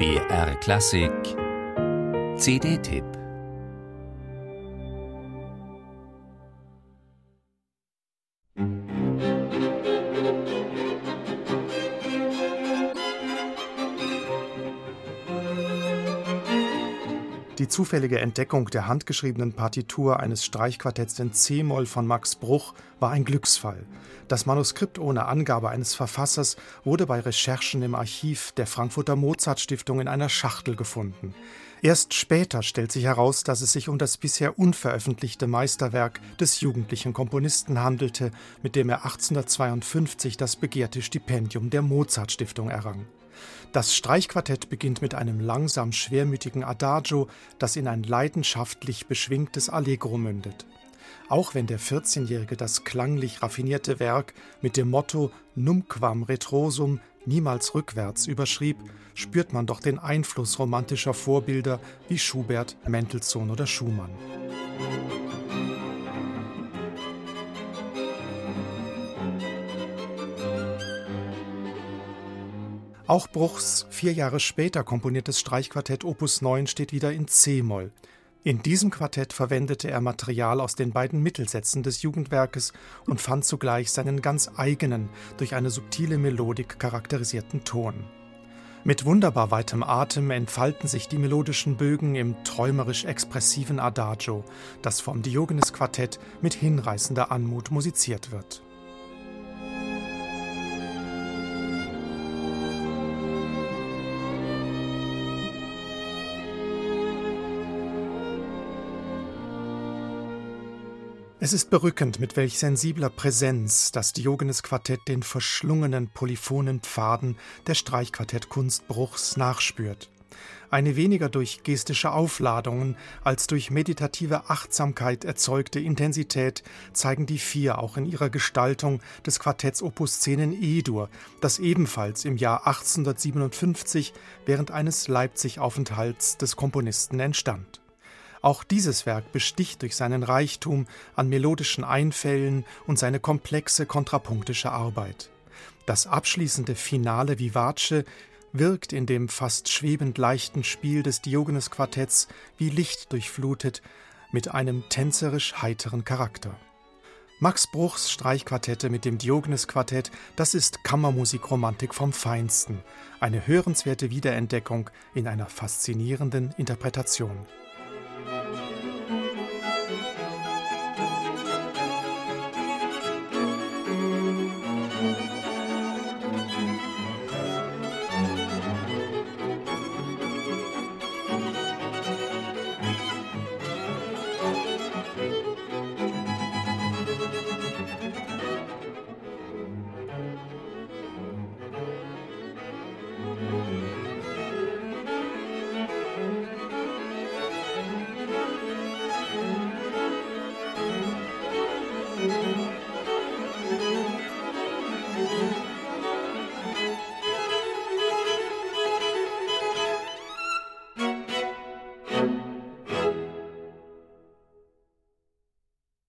BR Klassik. CD-Tipp Die zufällige Entdeckung der handgeschriebenen Partitur eines Streichquartetts in C-Moll von Max Bruch war ein Glücksfall. Das Manuskript ohne Angabe eines Verfassers wurde bei Recherchen im Archiv der Frankfurter Mozart Stiftung in einer Schachtel gefunden. Erst später stellt sich heraus, dass es sich um das bisher unveröffentlichte Meisterwerk des jugendlichen Komponisten handelte, mit dem er 1852 das begehrte Stipendium der Mozart Stiftung errang. Das Streichquartett beginnt mit einem langsam schwermütigen Adagio, das in ein leidenschaftlich beschwingtes Allegro mündet. Auch wenn der 14-Jährige das klanglich raffinierte Werk mit dem Motto Numquam retrosum niemals rückwärts überschrieb, spürt man doch den Einfluss romantischer Vorbilder wie Schubert, Mendelssohn oder Schumann. Auch Bruchs vier Jahre später komponiertes Streichquartett Opus 9 steht wieder in C-Moll. In diesem Quartett verwendete er Material aus den beiden Mittelsätzen des Jugendwerkes und fand zugleich seinen ganz eigenen, durch eine subtile Melodik charakterisierten Ton. Mit wunderbar weitem Atem entfalten sich die melodischen Bögen im träumerisch expressiven Adagio, das vom Diogenes Quartett mit hinreißender Anmut musiziert wird. Es ist berückend, mit welch sensibler Präsenz das Diogenes Quartett den verschlungenen polyphonen Pfaden der Streichquartettkunst Bruchs nachspürt. Eine weniger durch gestische Aufladungen als durch meditative Achtsamkeit erzeugte Intensität zeigen die vier auch in ihrer Gestaltung des Quartetts Opus 10 in E-Dur, das ebenfalls im Jahr 1857 während eines Leipzig-Aufenthalts des Komponisten entstand. Auch dieses Werk besticht durch seinen Reichtum an melodischen Einfällen und seine komplexe kontrapunktische Arbeit. Das abschließende Finale Vivace wirkt in dem fast schwebend leichten Spiel des Diogenes Quartetts wie Licht durchflutet mit einem tänzerisch heiteren Charakter. Max Bruchs Streichquartette mit dem Diogenes Quartett, das ist Kammermusikromantik vom Feinsten, eine hörenswerte Wiederentdeckung in einer faszinierenden Interpretation. Thank you.